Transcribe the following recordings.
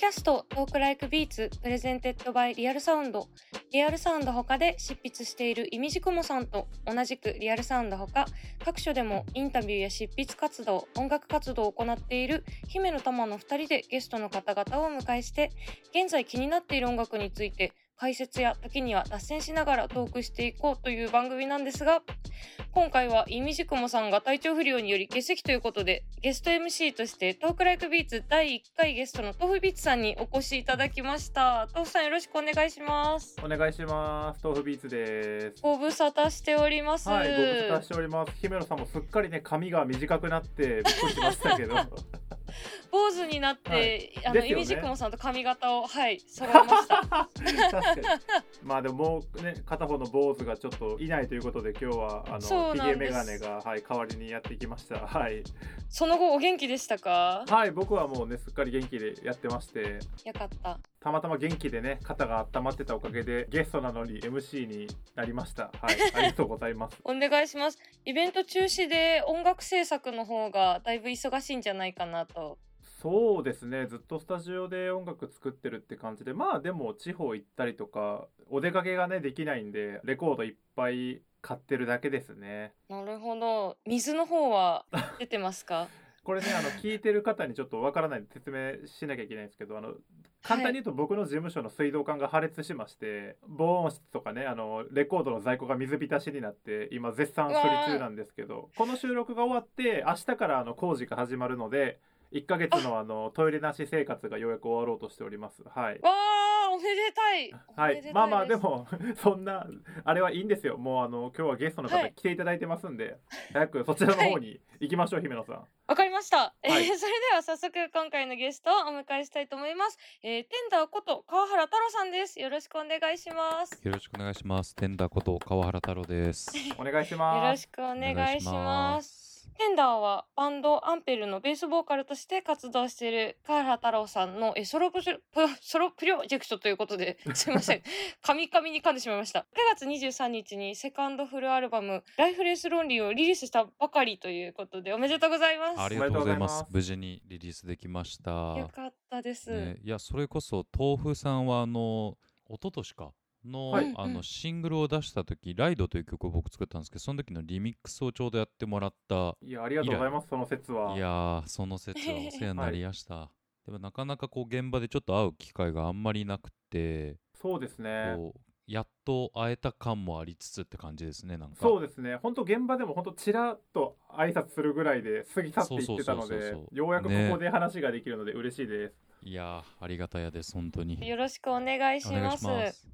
キャスト Talk Like Beats presented by Real Sound。 Real Sound 他で執筆している imdkm さんと同じく Real Sound 他各所でもインタビューや執筆活動音楽活動を行っている姫乃たまの2人でゲストの方々をお迎えして現在気になっている音楽について解説や時には脱線しながらトークしていこうという番組なんですが今回は imdkm さんが体調不良により欠席ということでゲスト MC として Talk Like Beats 第1回ゲストの tofubeats さんにお越しいただきました。 tofu さんよろしくお願いします。お願いします。豆腐ビーツです。ご無沙汰しております。はいご無沙汰しております。姫野さんもすっかりね髪が短くなってびっくりしましたけど坊主になって、はい。あの、ね。イミジクモさんと髪型をはい揃えました。まあでももうね片方の坊主がちょっといないということで今日はあのヒそうなんです。ゲメガネがはい代わりにやってきました。はい。その後お元気でしたか？はい僕はもうねすっかり元気でやってまして。よかったたまたま元気でね肩が温まってたおかげでゲストなのに MC になりました。はい。ありがとうございます。お願いします。イベント中止で音楽制作の方がだいぶ忙しいんじゃないかなと。そうですね。ずっとスタジオで音楽作ってるって感じでまあでも地方行ったりとかお出かけがねできないんでレコードいっぱい買ってるだけですね。なるほど。水の方は 出てますか？これねあの聞いてる方にちょっとわからないんで説明しなきゃいけないんですけどあの簡単に言うと僕の事務所の水道管が破裂しまして防音室とかねあのレコードの在庫が水浸しになって今絶賛処理中なんですけどこの収録が終わって明日からあの工事が始まるので1ヶ月のあ。のトイレなし生活がようやく終わろうとしております。はい。わめでたい。はい。まあまあでも そんなあれはいいんですよ。もうあの今日はゲストのはい。方来ていただいてますんで、早くそちらの方に行きましょう、姫野さん。わかりました、えーはい。それでは早速今回のゲストをお迎えしたいと思います、えー、テンダーこと川原太郎さんです。よろしくお願いします。よろしくお願いします。テンダーこと川原太郎です。お願いしよます。ろしくお願いしますテンダーはバンドアンペルのベースボーカルとして活動している川原太郎さんのえソロプロプソロプロジェクトということで すいません。神々に噛んでしまいました。9月23日にセカンドフルアルバム「ライフレスロンリー」をリリースしたばかりということでおめでとうございます。ありがとうございます。おめでとうございます。無事にリリースできました。よかったです、ね、いやそれこそ豆腐さんはあの一昨年かの,、はい。あのシングルを出した時「ライド」という曲を僕作ったんですけどその時のリミックスをちょうどやってもらったいやありがとうございますその説は。いやーその説はお世話になりました、でもなかなかこう現場でちょっと会う機会があんまりなくて、そうですね。こうやっと会えた感もありつつって感じですねなんか。そうですね。本当現場でも本当ちらっと挨拶するぐらいで過ぎ去っていってたのでようやくこね。こで話ができるので嬉しいです、いやーありがたやです本当によろしくお願い。します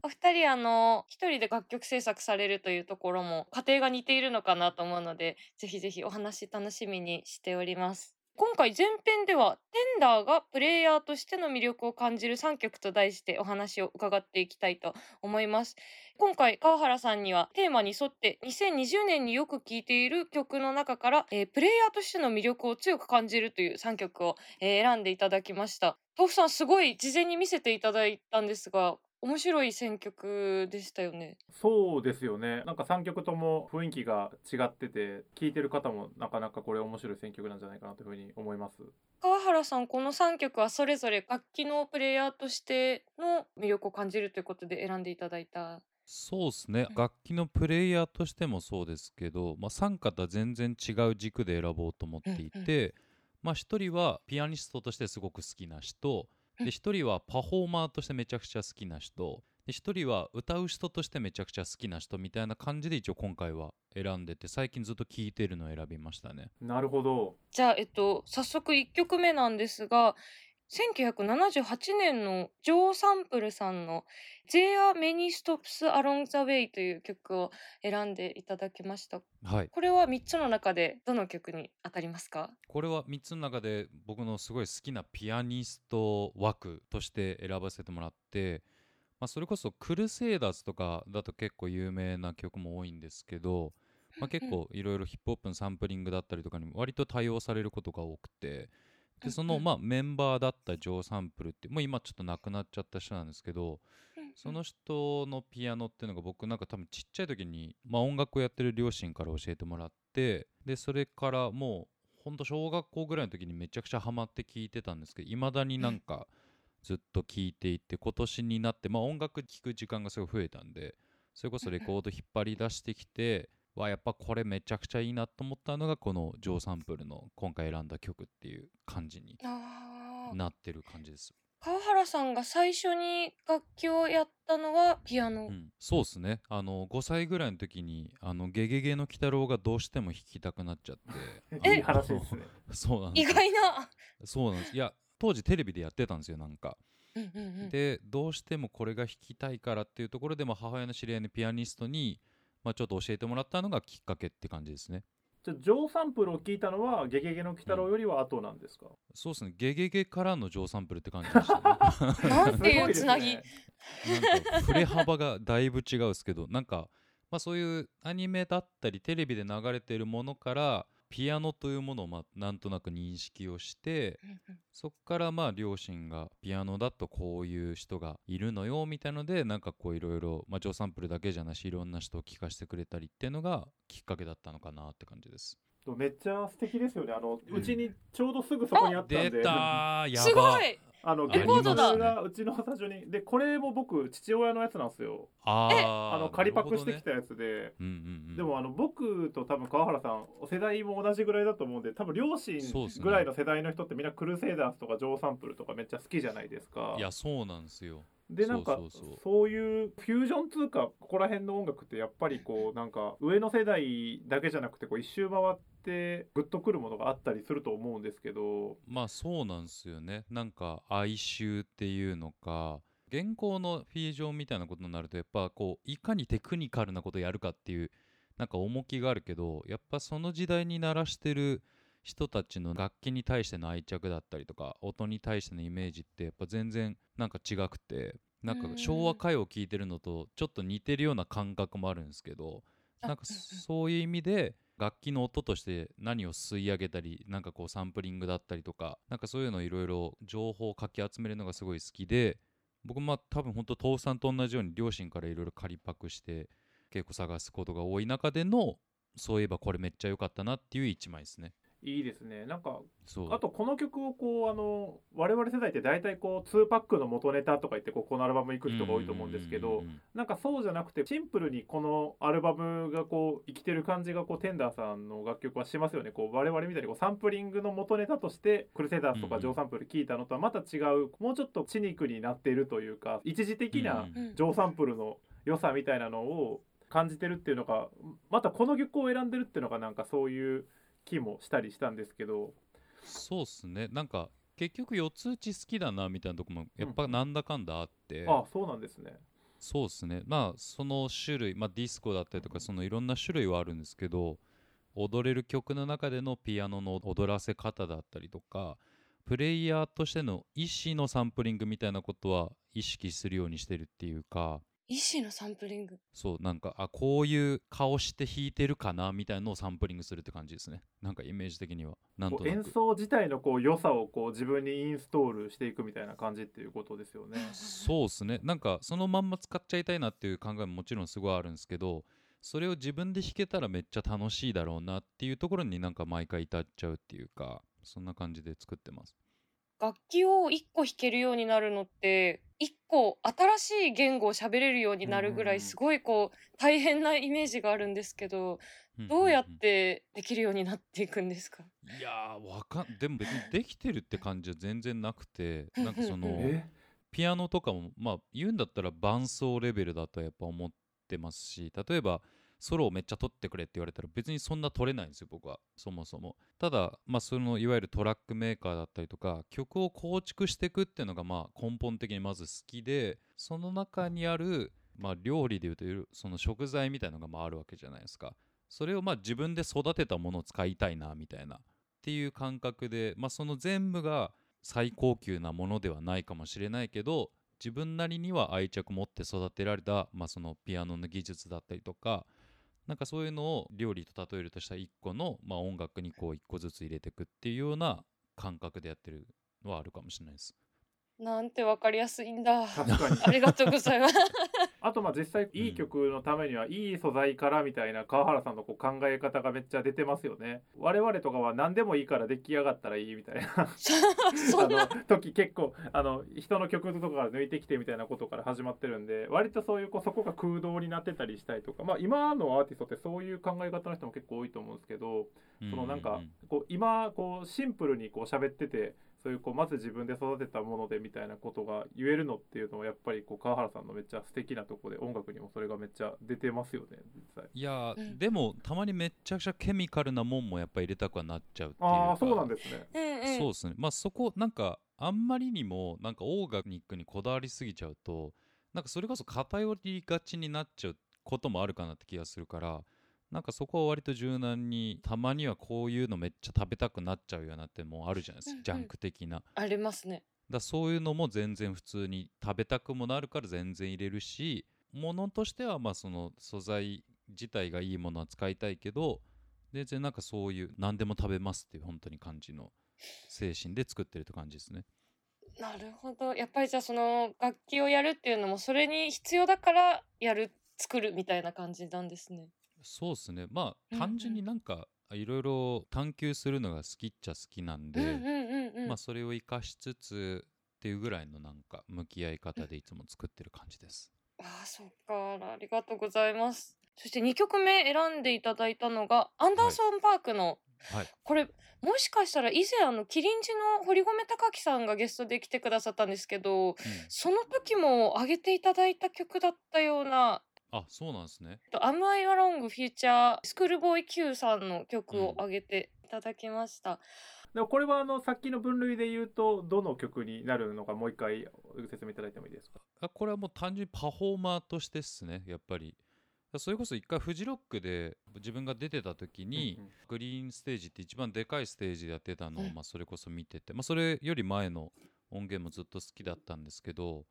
お二人あの一人で楽曲制作されるというところも家庭が似ているのかなと思うので、ぜひぜひお話楽しみにしております。今回前編ではテンダーがプレイヤーとしての魅力を感じる3曲と題してお話を伺っていきたいと思います。今回川原さんにはテーマに沿って2020年によく聴いている曲の中から、えープレイヤーとしての魅力を強く感じるという3曲を、えー選んでいただきました。豆腐さんすごい事前に見せていただいたんですが面白い選曲でしたよね。そうですよね。なんか3曲とも雰囲気が違ってて聴いてる方もなかなかこれ面白い選曲なんじゃないかなというふうに思います。川原さんこの3曲はそれぞれ楽器のプレイヤーとしての魅力を感じるということで選んでいただいた。そうですね。うん。楽器のプレイヤーとしてもそうですけど、まあ、3方全然違う軸で選ぼうと思っていて、まあ、1人はピアニストとしてすごく好きな人うんで1人はパフォーマーとしてめちゃくちゃ好きな人。で1人は歌う人としてめちゃくちゃ好きな人みたいな感じで一応今回は選んでて最近ずっと聴いてるのを選びましたね。なるほど。じゃあ、えっと、早速1曲目なんですが1978年のジョー・サンプルさんの「There are many stops along the way」という曲を選んでいただきました。はいこれは3つの中でどの曲に当たりますか？これは3つの中で僕のすごい好きなピアニスト枠として選ばせてもらって、まあ、それこそクルセイダーズとかだと結構有名な曲も多いんですけど、まあ、結構いろいろヒップホップのサンプリングだったりとかにも割と対応されることが多くてでそのまあメンバーだったジョー・サンプルってもう今ちょっと亡くなっちゃった人なんですけどその人のピアノっていうのが僕なんか多分ちっちゃい時に、まあ、音楽をやってる両親から教えてもらってでそれからもうほんと小学校ぐらいの時にめちゃくちゃハマって聴いてたんですけどいまだになんかずっと聴いていて今年になって、まあ、音楽聴く時間がすごい増えたんでそれこそレコード引っ張り出してきてわやっぱこれめちゃくちゃいいなと思ったのがこのジョー・サンプルの今回選んだ曲っていう感じになってる感じです。川原さんが最初に楽器をやったのはピアノ。うん、そうですねあの5歳ぐらいの時にあのゲゲゲの鬼太郎がどうしても弾きたくなっちゃって いい話ですね。意そうなんですよ外な。そうなんですいや当時テレビでやってたんですよなんかでどうしてもこれが弾きたいからっていうところで、まあ、母親の知り合いのピアニストに、まあ、ちょっと教えてもらったのがきっかけって感じですね。じゃあジョーサンプルを聞いたのはゲゲゲの鬼太郎よりは後なんですか？そうですね。ゲゲゲからのジョーサンプルって感じでしたね。なんていうつなぎ？なんか振れ幅がだいぶ違うですけどなんか、まあ、そういうアニメだったりテレビで流れてるものからピアノというものをまあなんとなく認識をしてそっからまあ両親がピアノだとこういう人がいるのよみたいのでなんかこういろいろまあジョーサンプルだけじゃなしいろんな人を聞かせてくれたりっていうのがきっかけだったのかなって感じです。めっちゃ素敵ですよね。あの、ううんちにちょうどすぐそこにあったんで。出たーやばすごい。あのレゲコードがうちのスタジオにでこれも僕父親のやつなんですよ。あーあの仮パクしてきたやつで。ねうんうんうん、でもあの僕と多分川原さん世代も同じぐらいだと思うんで多分両親そうっすねぐらいの世代の人ってみんなクルセイダーズとかジョーサンプルとかめっちゃ好きじゃないですかいやそうなんですよ。でなんかそうそうそうそういうフュージョン通貨ここら辺の音楽ってやっぱりこうなんか上の世代だけじゃなくてこう一周回ってグッとくるものがあったりすると思うんですけど。まあそうなんですよね。なんか哀愁っていうのか原稿のフィージョンみたいなことになるとやっぱこういかにテクニカルなことをやるかっていうなんか重きがあるけどやっぱその時代に鳴らしてる人たちの楽器に対しての愛着だったりとか音に対してのイメージってやっぱ全然なんか違くてなんかうん昭和歌謡を聴いてるのとちょっと似てるような感覚もあるんですけどあなんかそういう意味で楽器の音として何を吸い上げたりなんかこうサンプリングだったりとかなんかそういうのいろいろ情報をかき集めるのがすごい好きで僕まあ多分本当父さんと同じように両親からいろいろ借りパクして結構探すことが多い中でのそういえばこれめっちゃ良かったなっていう一枚ですね。いいですね。なんかそう。あとこの曲をこうあの我々世代って大体こう2パックの元ネタとか言ってこうこのアルバム行く人が多いと思うんですけどなんかそうじゃなくてシンプルにこのアルバムがこう生きてる感じがこうテンダーさんの楽曲はしますよね。こう我々みたいにこうサンプリングの元ネタとしてクルセイダーズとかジョーサンプル聞いたのとはまた違うもうちょっとシニックになっているというか一時的なジョーサンプルの良さみたいなのを感じてるっていうのがまたこの曲を選んでるっていうのがなんかそういう気もしたりしたんですけど。そうっすね。なんか結局四つ打ち好きだなみたいなとこもやっぱなんだかんだあって、あそうなんですね。そうですね。まあその種類、まあ、ディスコだったりとかそのいろんな種類はあるんですけど踊れる曲の中でのピアノの踊らせ方だったりとかプレイヤーとしての意思のサンプリングみたいなことは意識するようにしてるっていうか医師のサンプリング。そうなんかあこういう顔して弾いてるかなみたいなのをサンプリングするって感じですね。なんかイメージ的には。なんことう演なく奏自体のこう良さをこう自分にインストールしていくみたいな感じっていうことですよね。そうですね。なんかそのまんま使っちゃいたいなっていう考えももちろんすごいあるんですけどそれを自分で弾けたらめっちゃ楽しいだろうなっていうところになんか毎回至っちゃうっていうかそんな感じで作ってます楽器を一個弾けるようになるのって一個新しい言語を喋れるようになるぐらいすごいこう大変なイメージがあるんですけどどうやってできるようになっていくんですか？いやーわかんでも別にできてるって感じは全然なくてなんかそのえ？ピアノとかもまあ言うんだったら伴奏レベルだとやっぱ思ってますし例えばソロをめっちゃ取ってくれって言われたら別にそんな取れないんですよ僕は。そもそも。ただまあそのいわゆるトラックメーカーだったりとか曲を構築していくっていうのがまあ根本的にまず好きでその中にあるまあ料理でいうとその食材みたいのがまああるわけじゃないですか。それをまあ自分で育てたものを使いたいなみたいな。っていう感覚でまあその全部が最高級なものではないかもしれないけど自分なりには愛着持って育てられた、まあ、そのピアノの技術だったりとかなんかそういうのを料理と例えるとしたら1個の、まあ、音楽にこう一個ずつ入れていくっていうような感覚でやってるのはあるかもしれないです。なんてわかりやすいんだ。確かにありがとうございます。あとまあ実際いい曲のためにはいい素材からみたいな川原さんのこう考え方がめっちゃ出てますよね。我々とかは何でもいいから出来上がったらいいみたいなあの時結構あの人の曲とかから抜いてきてみたいなことから始まってるんで割とそういうこうそこが空洞になってたりしたりとかまあ今のアーティストってそういう考え方の人も結構多いと思うんですけどそのなんかこう今こうシンプルにこう喋っててそういうこうまず自分で育てたものでみたいなことが言えるのっていうのはやっぱりこう川原さんのめっちゃ素敵なとこで音楽にもそれがめっちゃ出てますよね実際。いやでもたまにめっちゃくちゃケミカルなもんもやっぱ入れたくはなっちゃうっていうかああそうなんですね。そうですねまあそこなんかあんまりにもなんかオーガニックにこだわりすぎちゃうとなんかそれこそ偏りがちになっちゃうこともあるかなって気がするからなんかそこは割と柔軟にたまにはこういうのめっちゃ食べたくなっちゃうようなってもうあるじゃないですか、うんうんジャンク的なありますね。だそういうのも全然普通に食べたくもなるから全然入れるしものとしてはまあその素材自体がいいものは使いたいけど全然なんかそういう何でも食べますっていう本当に感じの精神で作ってるって感じですね。なるほど。やっぱりじゃあその楽器をやるっていうのもそれに必要だからやる作るみたいな感じなんですね。そうですねまあ単純になんかいろいろ探求するのが好きっちゃ好きなんで、うんうんうんうん。まあそれを生かしつつっていうぐらいのなんか向き合い方でいつも作ってる感じです。ああ、そっか。ありがとうございます。そして2曲目選んでいただいたのが、アンダーソン・パークの、はいこれ、もしかしたら以前、あの、キリンジの堀米貴樹さんがゲストで来てくださったんですけど、うんその時も上げていただいた曲だったような、あそうなんですね。と Am I Along フューチャースクールボーイ Q さんの曲を上げていただきました。でもこれはあのさっきの分類で言うとどの曲になるのかもう一回説明いただいてもいいですか？あこれはもう単純にパフォーマーとしてっすねやっぱり。それこそ一回フジロックで自分が出てた時に、グリーンステージって一番でかいステージでやってたのを、うんまあ、それこそ見てて、まあ、それより前の音源もずっと好きだったんですけど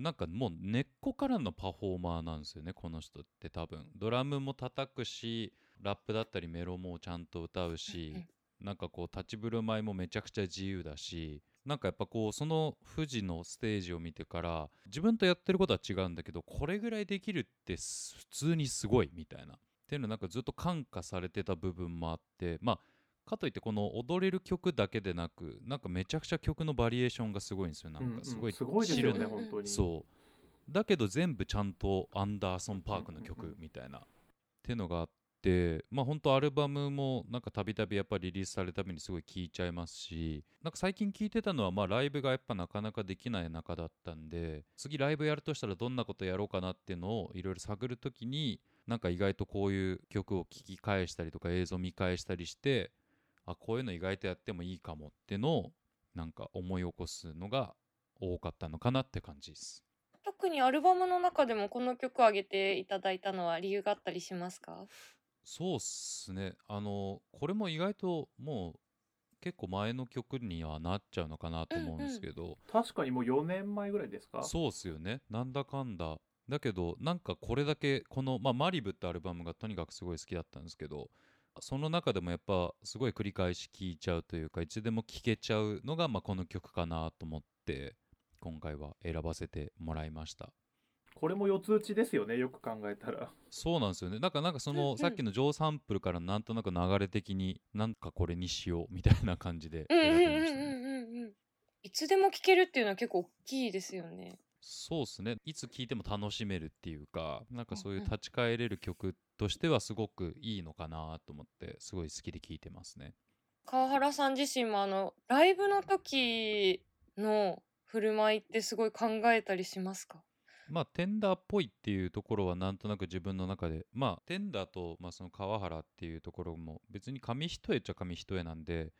なんかもう根っこからのパフォーマーなんですよねこの人って多分。ドラムも叩くしラップだったりメロもちゃんと歌うし、なんかこう立ち振る舞いもめちゃくちゃ自由だしなんかやっぱこうその富士のステージを見てから自分とやってることは違うんだけどこれぐらいできるってす普通にすごいみたいな。っていうのなんかずっと感化されてた部分もあってまあかといってこの踊れる曲だけでなくなんかめちゃくちゃ曲のバリエーションがすごいんですよ。なんかすごいうん。うんすごいですよねチルな本当に。そう。だけど全部ちゃんとアンダーソン・パークのうんうんうん曲みたいな。っていうのがあってまあ本当アルバムもなんかたびたびやっぱりリリースされるたびにすごい聴いちゃいますしなんか最近聴いてたのはまあライブがやっぱなかなかできない中だったんで次ライブやるとしたらどんなことやろうかなっていうのをいろいろ探るときになんか意外とこういう曲を聴き返したりとか映像見返したりしてあこういうの意外とやってもいいかもっていうのをなんか思い起こすのが多かったのかなって感じです。特にアルバムの中でもこの曲を上げていただいたのは理由があったりしますか？そうっすね。あのこれも意外ともう結構前の曲にはなっちゃうのかなと思うんですけど、確かにもう4年前ぐらいですか？そうっすよね。なんだかんだ。だけどなんかこれだけこの、まあ、マリブってアルバムがとにかくすごい好きだったんですけどその中でもやっぱすごい繰り返し聴いちゃうというかいつでも聴けちゃうのが、まあ、この曲かなと思って今回は選ばせてもらいました。これも四つ打ちですよねよく考えたら。そうなんですよね。なんかなんかそうんうん。のさっきのジョーサンプルからなんとなく流れ的になんかこれにしようみたいな感じでうんうんうん選びましたねうんうんうん。いつでも聴けるっていうのは結構大きいですよね。そうですね。いつ聴いても楽しめるっていうかなんかそういう立ち返れる曲としてはすごくいいのかなと思ってすごい好きで聴いてますね。川原さん自身もあのライブの時の振る舞いってすごい考えたりしますか？まあテンダーっぽいっていうところはなんとなく自分の中でまあテンダーと、まあ、その川原っていうところも別に紙一重っちゃ紙一重なんで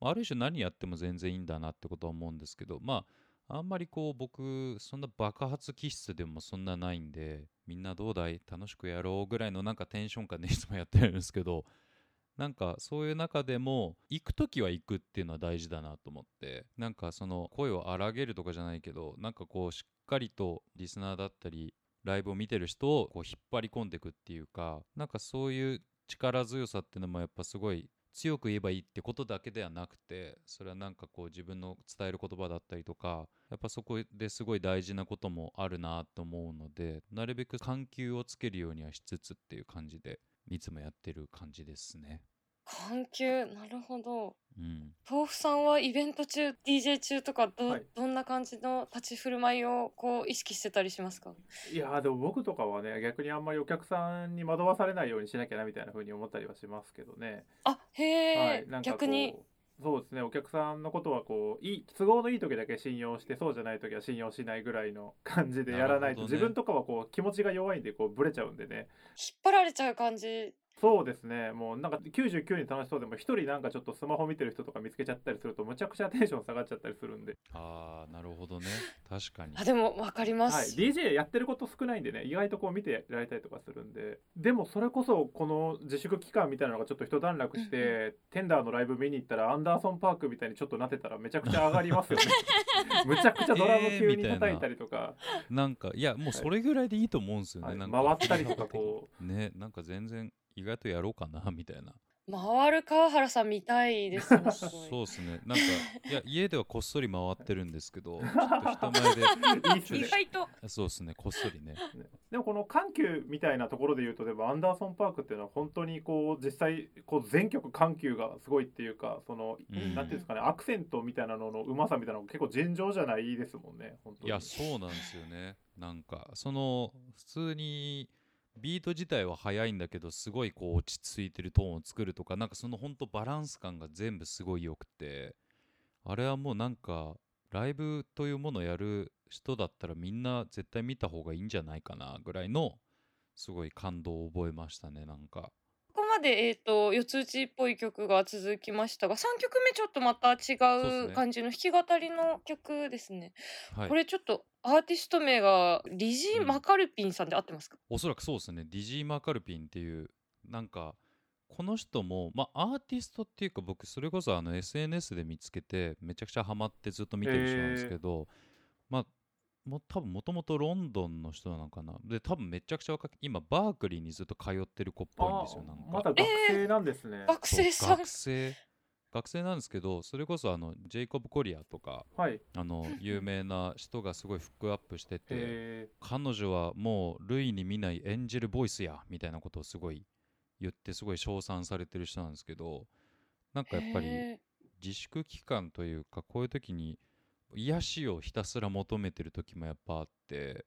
まあある種何やっても全然いいんだなってことは思うんですけどまああんまりこう僕そんな爆発気質でもそんなないんでみんなどうだい楽しくやろうぐらいのなんかテンション感でいつもやってるんですけどなんかそういう中でも行く時は行くっていうのは大事だなと思ってなんかその声を荒げるとかじゃないけどなんかこうしっかりとリスナーだったりライブを見てる人をこう引っ張り込んでいくっていうかなんかそういう力強さっていうのもやっぱすごい強く言えばいいってことだけではなくてそれはなんかこう自分の伝える言葉だったりとかやっぱそこですごい大事なこともあるなと思うのでなるべく緩急をつけるようにはしつつっていう感じでいつもやってる感じですね。緩急。なるほど。うん、豆腐さんはイベント中 DJ 中とかど,、はい。どんな感じの立ち振る舞いをこう意識してたりしますか？いやーでも僕とかはね逆にあんまりお客さんに惑わされないようにしなきゃなみたいな風に思ったりはしますけどね。あへえ、はい、逆に？そうですね。お客さんのことはこういい都合のいい時だけ信用してそうじゃない時は信用しないぐらいの感じでやらないと、ね。自分とかはこう気持ちが弱いんでこうブレちゃうんでね。引っ張られちゃう感じそうですね。もうなんか99に楽しそうでも一人なんかちょっとスマホ見てる人とか見つけちゃったりするとむちゃくちゃテンション下がっちゃったりするんで、ああなるほどね。確かに。あでもわかりまはい、す、DJ やってること少ないんでね意外とこう見てられたりとかするんで。でもそれこそこの自粛期間みたいなのがちょっと一段落して、うんテンダーのライブ見に行ったらアンダーソンパークみたいにちょっとなってたらめちゃくちゃ上がりますよね。むちゃくちゃドラム急に叩いたりとか、な。んかいやもうそれぐらいでいいと思うんですよね、はい。なんか回ったりとかこ ねなんか全然意外とやろうかな みたいな。回る川原さん見たいですねすごいそうですね。なんかいや 家ではこっそり回ってるんですけど ちょっと人前で。意外と。そうですねこっそりね。ね。でもこの緩急みたいなところで言うとでもアンダーソンパークっていうのは本当にこう実際こう全曲緩急がすごいっていうかその、うん。なんていうんですかねアクセントみたいなののうまさみたいなのが結構尋常じゃないですもんね本当に。いやそうなんですよね。なんかその普通にビート自体は速いんだけどすごいこう落ち着いてるトーンを作るとかなんかそのほんとバランス感が全部すごい良くてあれはもうなんかライブというものをやる人だったらみんな絶対見た方がいいんじゃないかなぐらいのすごい感動を覚えましたねなんか。で、えー、と四つ打ちっぽい曲が続きましたが3曲目ちょっとまた違そう感じの弾き語りの曲ですね。はい。これちょっとアーティスト名がリジー・うん。マカルピンさんで合ってますか、おそらくそうですね。ディジー・マカルピンっていうなんかこの人もまあアーティストっていうか僕それこそあの SNS で見つけてめちゃくちゃハマってずっと見てる人なんですけどまあもう多分もともとロンドンの人なのかな。で多分めちゃくちゃ若く今バークリーにずっと通ってる子っぽいんですよなんか。まだ学生なんですね、学生さん。学生。学生なんですけどそれこそあのジェイコブ・コリアとかはい。あの有名な人がすごいフックアップしててえ彼女はもう類に見ない演じるボイスやみたいなことをすごい言ってすごい称賛されてる人なんですけどなんかやっぱりへ自粛期間というかこういう時に癒しをひたすら求めてる時もやっぱあって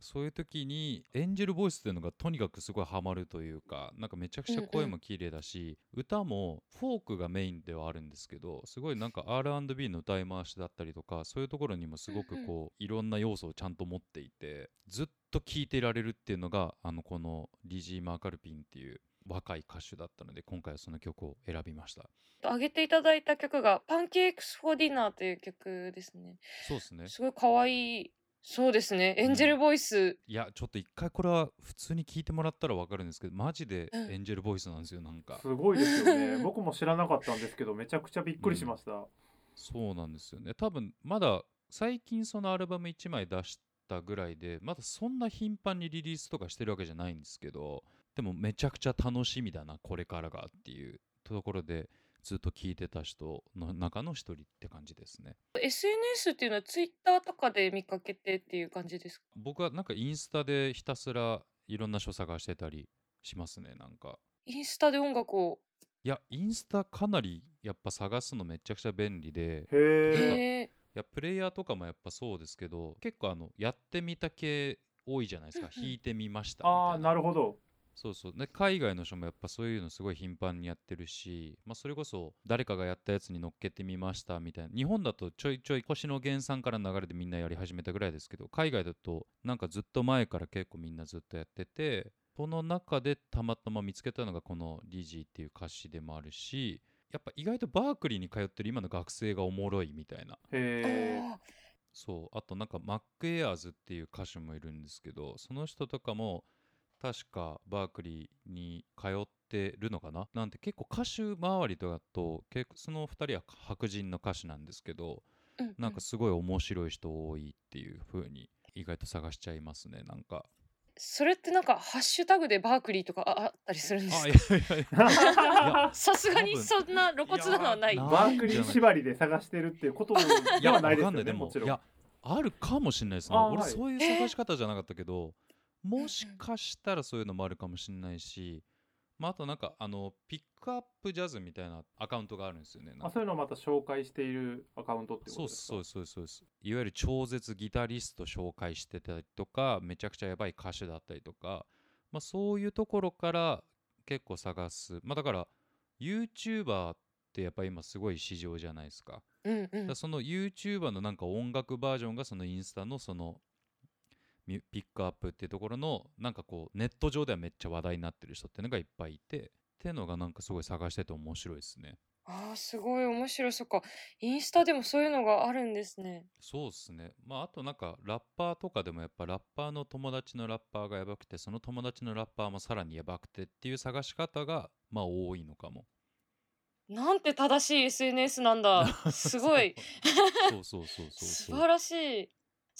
そういう時に演じるボイスっていうのがとにかくすごいハマるというかなんかめちゃくちゃ声も綺麗だし、歌もフォークがメインではあるんですけどすごいなんか R&B の歌い回しだったりとかそういうところにもすごくこういろんな要素をちゃんと持っていてずっと聴いてられるっていうのがあのこのリジー・マーカルピンっていう若い歌手だったので今回はその曲を選びました。ー上げていただいた曲が「 Pancakes for Dinner」という曲ですね。そうですね。すごい可愛いそうですね。エンジェルボイス、いやちょっと一回これは普通に聞いてもらったら分かるんですけどマジでうん。エンジェルボイスなんですよなんか。すごいですよね。僕も知らなかったんですけどめちゃくちゃびっくりしました、そうなんですよね。多分まだ最近そのアルバム1枚出したぐらいでまだそんな頻繁にリリースとかしてるわけじゃないんですけどでもめちゃくちゃ楽しみだなこれからがっていうところでずっと聞いてた人の中の一人って感じですね。SNS っていうのはツイッターとかで見かけてっていう感じですか？僕はなんかインスタでひたすらいろんな書探してたりしますねなんか。インスタで音楽を？いやインスタかなりやっぱ探すのめちゃくちゃ便利でへえいやプレイヤー。とかもやっぱそうですけど結構あのやってみた系多いじゃないですか弾いてみましたみたいああなるほどそうそう。で海外の人もやっぱそういうのすごい頻繁にやってるし、まあ、それこそ誰かがやったやつに乗っけてみましたみたいな。日本だとちょいちょい星野源さんからの流れでみんなやり始めたぐらいですけど海外だとなんかずっと前から結構みんなずっとやっててその中でたまたま見つけたのがこの「リジー」っていう歌詞でもあるしやっぱ意外とバークリーに通ってる今の学生がおもろいみたいな。へえあそう。あとなんかマック・エアーズっていう歌手もいるんですけどその人とかも確かバークリーに通ってるのかな？なんて結構歌手周りだと結構その2人は白人の歌手なんですけどーうんうん。なんかすごい面白い人多いっていう風に意外と探しちゃいますねなんか。それってなんかハッシュタグでバークリーとかああったりするんですか？さすがにそんな露骨なのはない。バークリー縛りで探してるっていうことではないですよねわかんない。でももちろん。いやあるかもしれないですね。俺そういう探し方じゃなかったけど、もしかしたらそういうのもあるかもしれないし、まあ、あとなんかあのピックアップジャズみたいなアカウントがあるんですよねあそういうのをまた紹介しているアカウントってこそうっとですすか？そうですそうですそう。ですいわゆる超絶ギタリスト紹介してたりとかめちゃくちゃやばい歌手だったりとか、まあ、そういうところから結構探す。まあだから YouTuber ってやっぱ今すごい市場じゃないですか。うんうん。だからその YouTuber のなんか音楽バージョンがそのインスタのそのピックアップっていうところのなんかこうネット上ではめっちゃ話題になってる人っていうのがいっぱいいてっていうのがなんかすごい探してて面白いですね。あーすごい面白い。そっか。インスタでもそういうのがあるんですね。そうですね。まああとなんかラッパーとかでもやっぱラッパーの友達のラッパーがやばくてその友達のラッパーもさらにやばくてっていう探し方がまあ多いのかも。なんて正しい SNS なんだ。すごい。そうそうそうそう素そう。晴らしい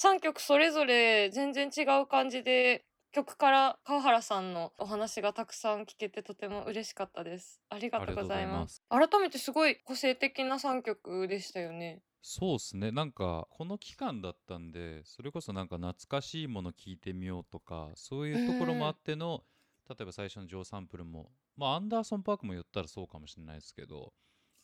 3曲それぞれ全然違う感じで曲から川原さんのお話がたくさん聞けてとても嬉しかったです。ありがとうございます。改めてすごい個性的な3曲でしたよね。そうっすね。なんかこの期間だったんでそれこそなんか懐かしいもの聞いてみようとかそういうところもあっての例えば最初のジョーサンプルもまあアンダーソン・パークも言ったらそうかもしれないですけど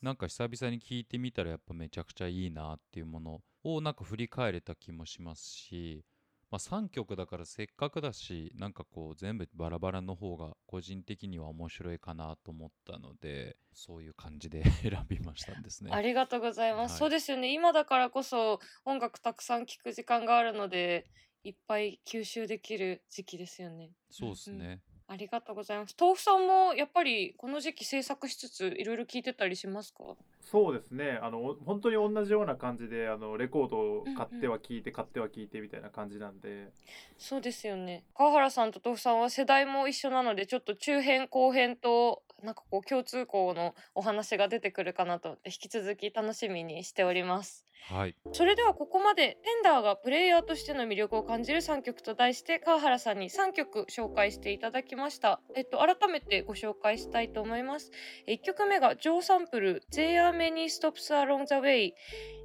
なんか久々に聞いてみたらやっぱめちゃくちゃいいなっていうものをなんか振り返れた気もしますし、まあ、3曲だからせっかくだしなんかこう全部バラバラの方が個人的には面白いかなと思ったのでそういう感じで 選びましたんですね。ありがとうございます、はいそうですよね今だからこそ音楽たくさん聴く時間があるのでいっぱい吸収できる時期ですよねそうっすね。ありがとうございます。豆腐さんもやっぱりこの時期制作しつついろいろ聞いてたりしますか？そうですね。あのお本当に同じような感じであのレコードを買っては聴いて、買っては聴いてみたいな感じなんで。そうですよね。川原さんと豆腐さんは世代も一緒なのでちょっと中編後編となんかこう共通項のお話が出てくるかなと引き続き楽しみにしております。はい。それではここまで TENDRE がプレイヤーとしての魅力を感じる3曲と題して河原さんに3曲紹介していただきました。えっと改めてご紹介したいと思います。1曲目が Joe Sample There are many stops along the way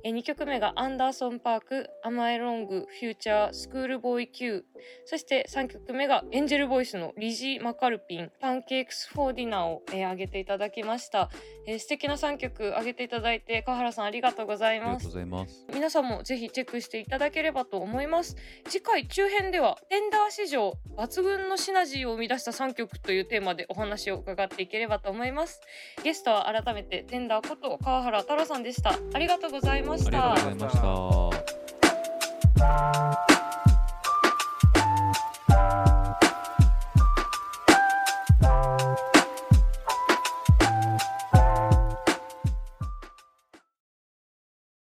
え2曲目が Anderson .Paak Am I Wrong フィーチャー ScHoolboy Q そして3曲目がエンジェルボイスの Lizzy McAlpine Pancakes for Dinner を、えーげていただきました、えー素敵な3曲上げていただいて川原さんありがとうございます。ありがとうございます。皆さんもぜひチェックしていただければと思います。次回中編ではテンダー史上抜群のシナジーを生み出した3曲というテーマでお話を伺っていければと思います。ゲストは改めてテンダーこと川原太郎さんでした。ありがとうございました。ありがとうございました。